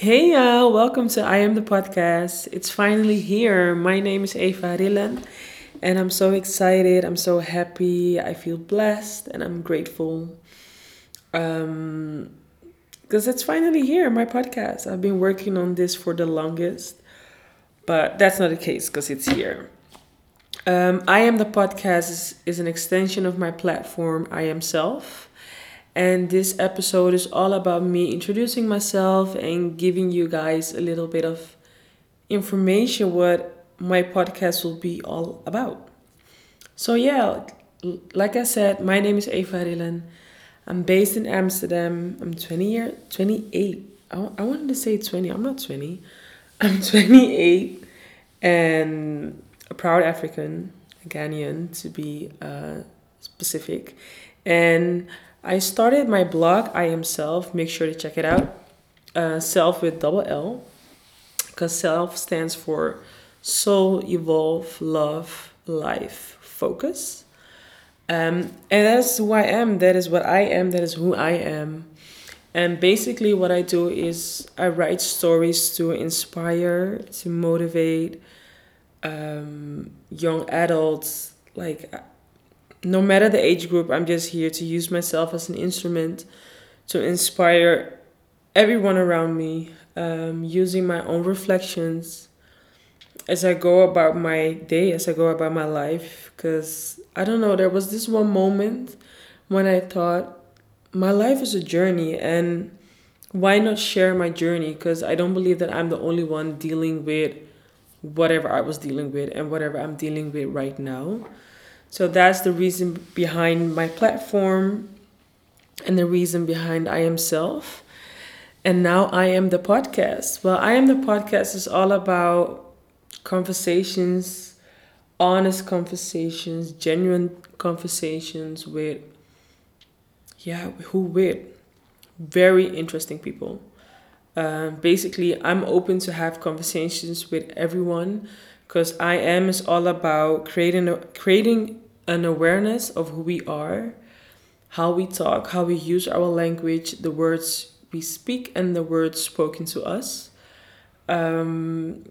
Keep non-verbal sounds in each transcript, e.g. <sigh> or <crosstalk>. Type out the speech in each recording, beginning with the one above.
Hey y'all, welcome to I Am the Podcast. It's finally here. My name is Eva Rillen and I'm so excited. I'm so happy. I feel blessed and I'm grateful. Um because it's finally here, my podcast. I've been working on this for the longest, but that's not the case because it's here. Um, I Am the Podcast is, is an extension of my platform, I Am Sellf. And this episode is all about me introducing myself and giving you guys a little bit of information what my podcast will be all about. So yeah, like I said, my name is Eva Rillen. I'm based in Amsterdam. I'm 20 year 28. I, I wanted to say 20. I'm not 20. <laughs> I'm 28 and a proud African, a Ghanaian to be uh, specific. And I started my blog, I Am Sellf. Make sure to check it out. Uh, self with double L, because self stands for soul, evolve, love, life, focus. Um, and that's who I am. That is what I am. That is who I am. And basically, what I do is I write stories to inspire, to motivate um, young adults, like no matter the age group, I'm just here to use myself as an instrument to inspire everyone around me, um, using my own reflections as I go about my day, as I go about my life. Because I don't know, there was this one moment when I thought my life is a journey and why not share my journey? Because I don't believe that I'm the only one dealing with whatever I was dealing with and whatever I'm dealing with right now. So that's the reason behind my platform and the reason behind I Am Sellf. And now I Am the Podcast. Well, I Am the Podcast is all about conversations, honest conversations, genuine conversations with, yeah, who with? Very interesting people. Uh, basically, I'm open to have conversations with everyone because I am is all about creating a, creating an awareness of who we are, how we talk, how we use our language, the words we speak, and the words spoken to us. Um,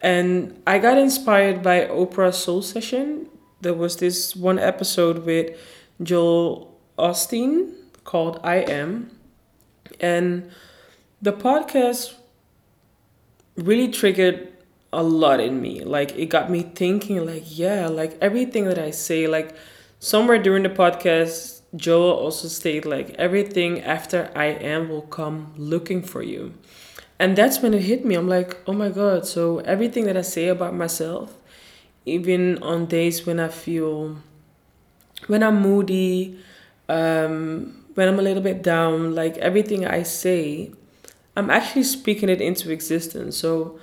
and I got inspired by Oprah Soul Session. There was this one episode with Joel Osteen called I Am. And the podcast really triggered a lot in me. Like it got me thinking like yeah, like everything that I say like somewhere during the podcast Joel also stated like everything after I am will come looking for you. And that's when it hit me. I'm like, "Oh my god, so everything that I say about myself even on days when I feel when I'm moody, um, when I'm a little bit down, like everything I say, I'm actually speaking it into existence. So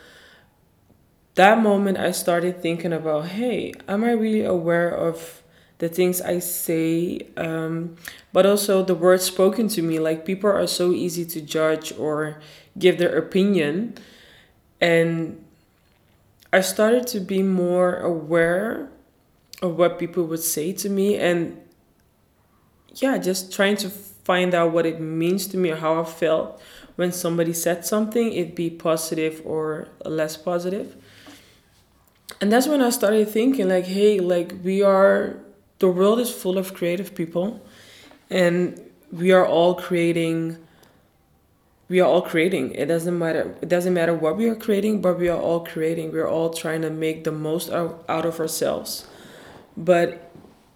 that moment I started thinking about, hey, am I really aware of the things I say, um, but also the words spoken to me? Like people are so easy to judge or give their opinion, and I started to be more aware of what people would say to me, and yeah, just trying to find out what it means to me or how I felt when somebody said something, it be positive or less positive and that's when I started thinking like, hey, like we are the world is full of creative people and we are all creating we are all creating. It doesn't matter it doesn't matter what we are creating, but we are all creating. We're all trying to make the most out, out of ourselves. But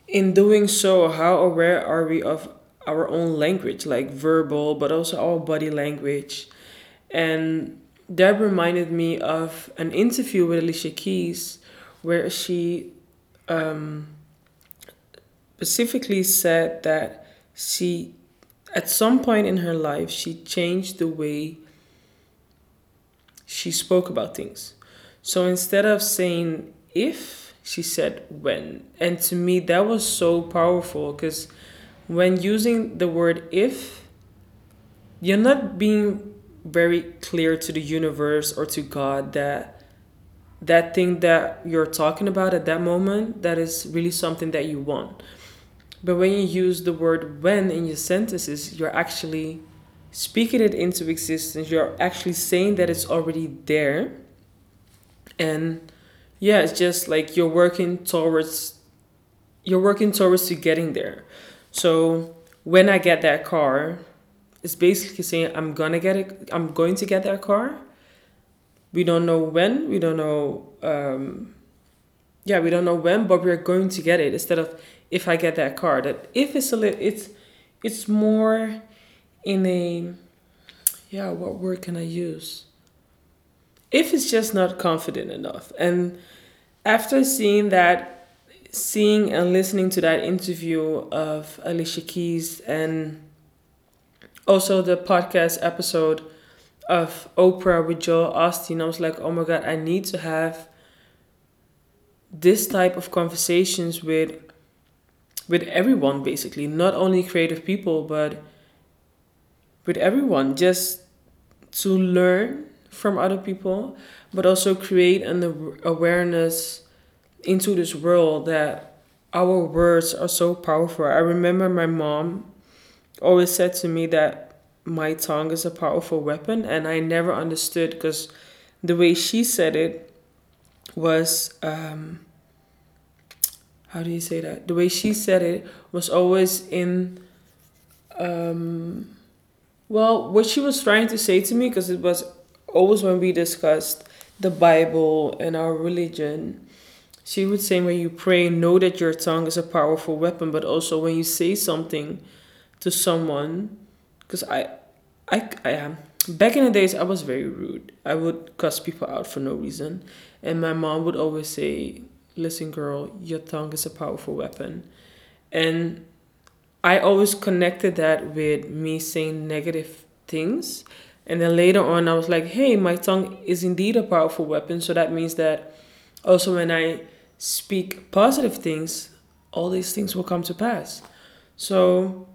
in doing so, how aware are we of our own language, like verbal, but also our body language? And that reminded me of an interview with Alicia Keys where she um, specifically said that she, at some point in her life, she changed the way she spoke about things. So instead of saying if, she said when. And to me, that was so powerful because when using the word if, you're not being very clear to the universe or to God that that thing that you're talking about at that moment that is really something that you want. But when you use the word when in your sentences, you're actually speaking it into existence. You're actually saying that it's already there. And yeah, it's just like you're working towards you're working towards to getting there. So when I get that car, it's basically saying I'm gonna get it. I'm going to get that car. We don't know when. We don't know. Um, yeah, we don't know when, but we're going to get it. Instead of if I get that car, that if it's a little, it's it's more in a yeah. What word can I use? If it's just not confident enough, and after seeing that, seeing and listening to that interview of Alicia Keys and also the podcast episode of Oprah with Joel Osteen, I was like, oh my god, I need to have this type of conversations with with everyone basically, not only creative people, but with everyone, just to learn from other people, but also create an awareness into this world that our words are so powerful. I remember my mom always said to me that my tongue is a powerful weapon, and I never understood because the way she said it was um, how do you say that? The way she said it was always in um, well, what she was trying to say to me because it was always when we discussed the Bible and our religion. She would say when you pray, know that your tongue is a powerful weapon, but also when you say something to someone because I, I, I am. Back in the days, I was very rude. I would cuss people out for no reason. And my mom would always say, Listen, girl, your tongue is a powerful weapon. And I always connected that with me saying negative things. And then later on, I was like, hey, my tongue is indeed a powerful weapon. So that means that also when I speak positive things, all these things will come to pass. So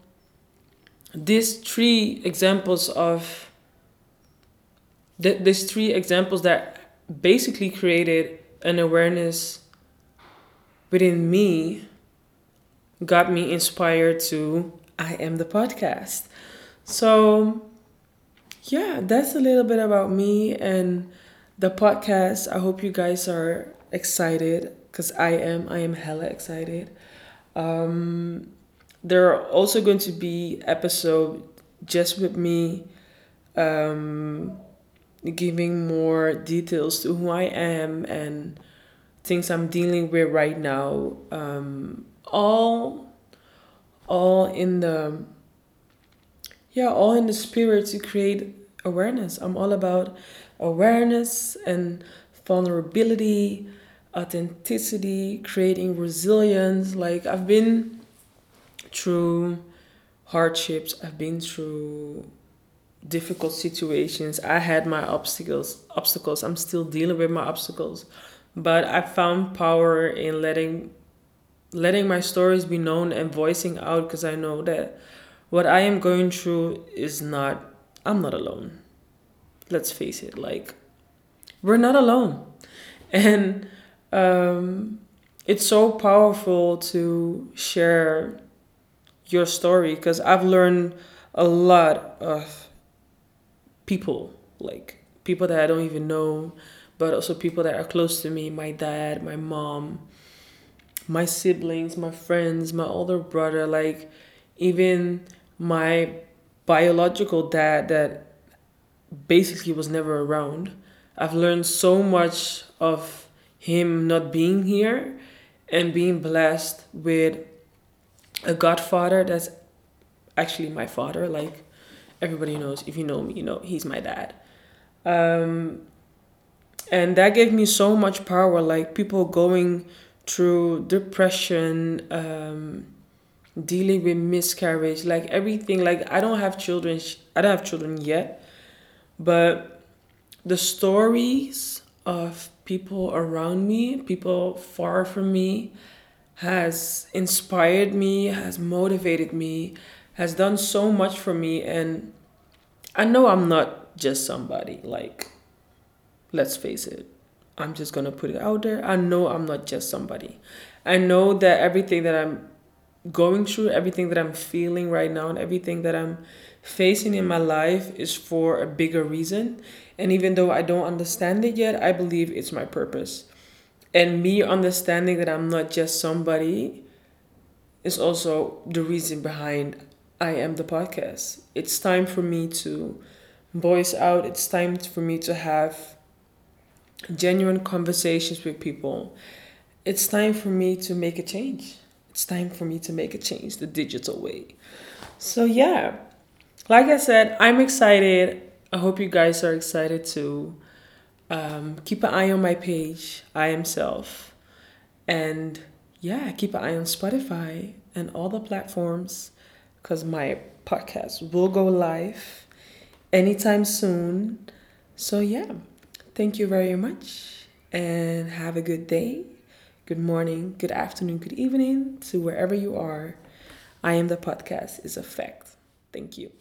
these three examples of th- these three examples that basically created an awareness within me got me inspired to I am the podcast. So yeah, that's a little bit about me and the podcast. I hope you guys are excited because I am. I am hella excited. Um, there are also going to be episodes just with me um, giving more details to who I am and things I'm dealing with right now. Um, all, all in the, yeah, all in the spirit to create awareness. I'm all about awareness and vulnerability, authenticity, creating resilience. Like I've been through hardships, I've been through difficult situations. I had my obstacles, obstacles. I'm still dealing with my obstacles, but I found power in letting letting my stories be known and voicing out because I know that what I am going through is not I'm not alone. Let's face it, like we're not alone. <laughs> And um, it's so powerful to share your story because I've learned a lot of people, like people that I don't even know, but also people that are close to me my dad, my mom, my siblings, my friends, my older brother, like even my biological dad that basically was never around. I've learned so much of him not being here and being blessed with a godfather that's actually my father. Like everybody knows, if you know me, you know he's my dad. Um, and that gave me so much power. Like people going through depression, um, dealing with miscarriage, like everything. Like I don't have children. I don't have children yet, but the stories of people around me, people far from me, has inspired me, has motivated me, has done so much for me. And I know I'm not just somebody. Like, let's face it, I'm just gonna put it out there. I know I'm not just somebody. I know that everything that I'm going through, everything that I'm feeling right now, and everything that I'm facing in my life is for a bigger reason. And even though I don't understand it yet, I believe it's my purpose. And me understanding that I'm not just somebody is also the reason behind I am the podcast. It's time for me to voice out, it's time for me to have genuine conversations with people. It's time for me to make a change. It's time for me to make a change the digital way. So, yeah, like I said, I'm excited. I hope you guys are excited too. Um, keep an eye on my page, I am Sellf. And yeah, keep an eye on Spotify and all the platforms because my podcast will go live anytime soon. So, yeah, thank you very much and have a good day, good morning, good afternoon, good evening to wherever you are. I am the podcast is a fact. Thank you.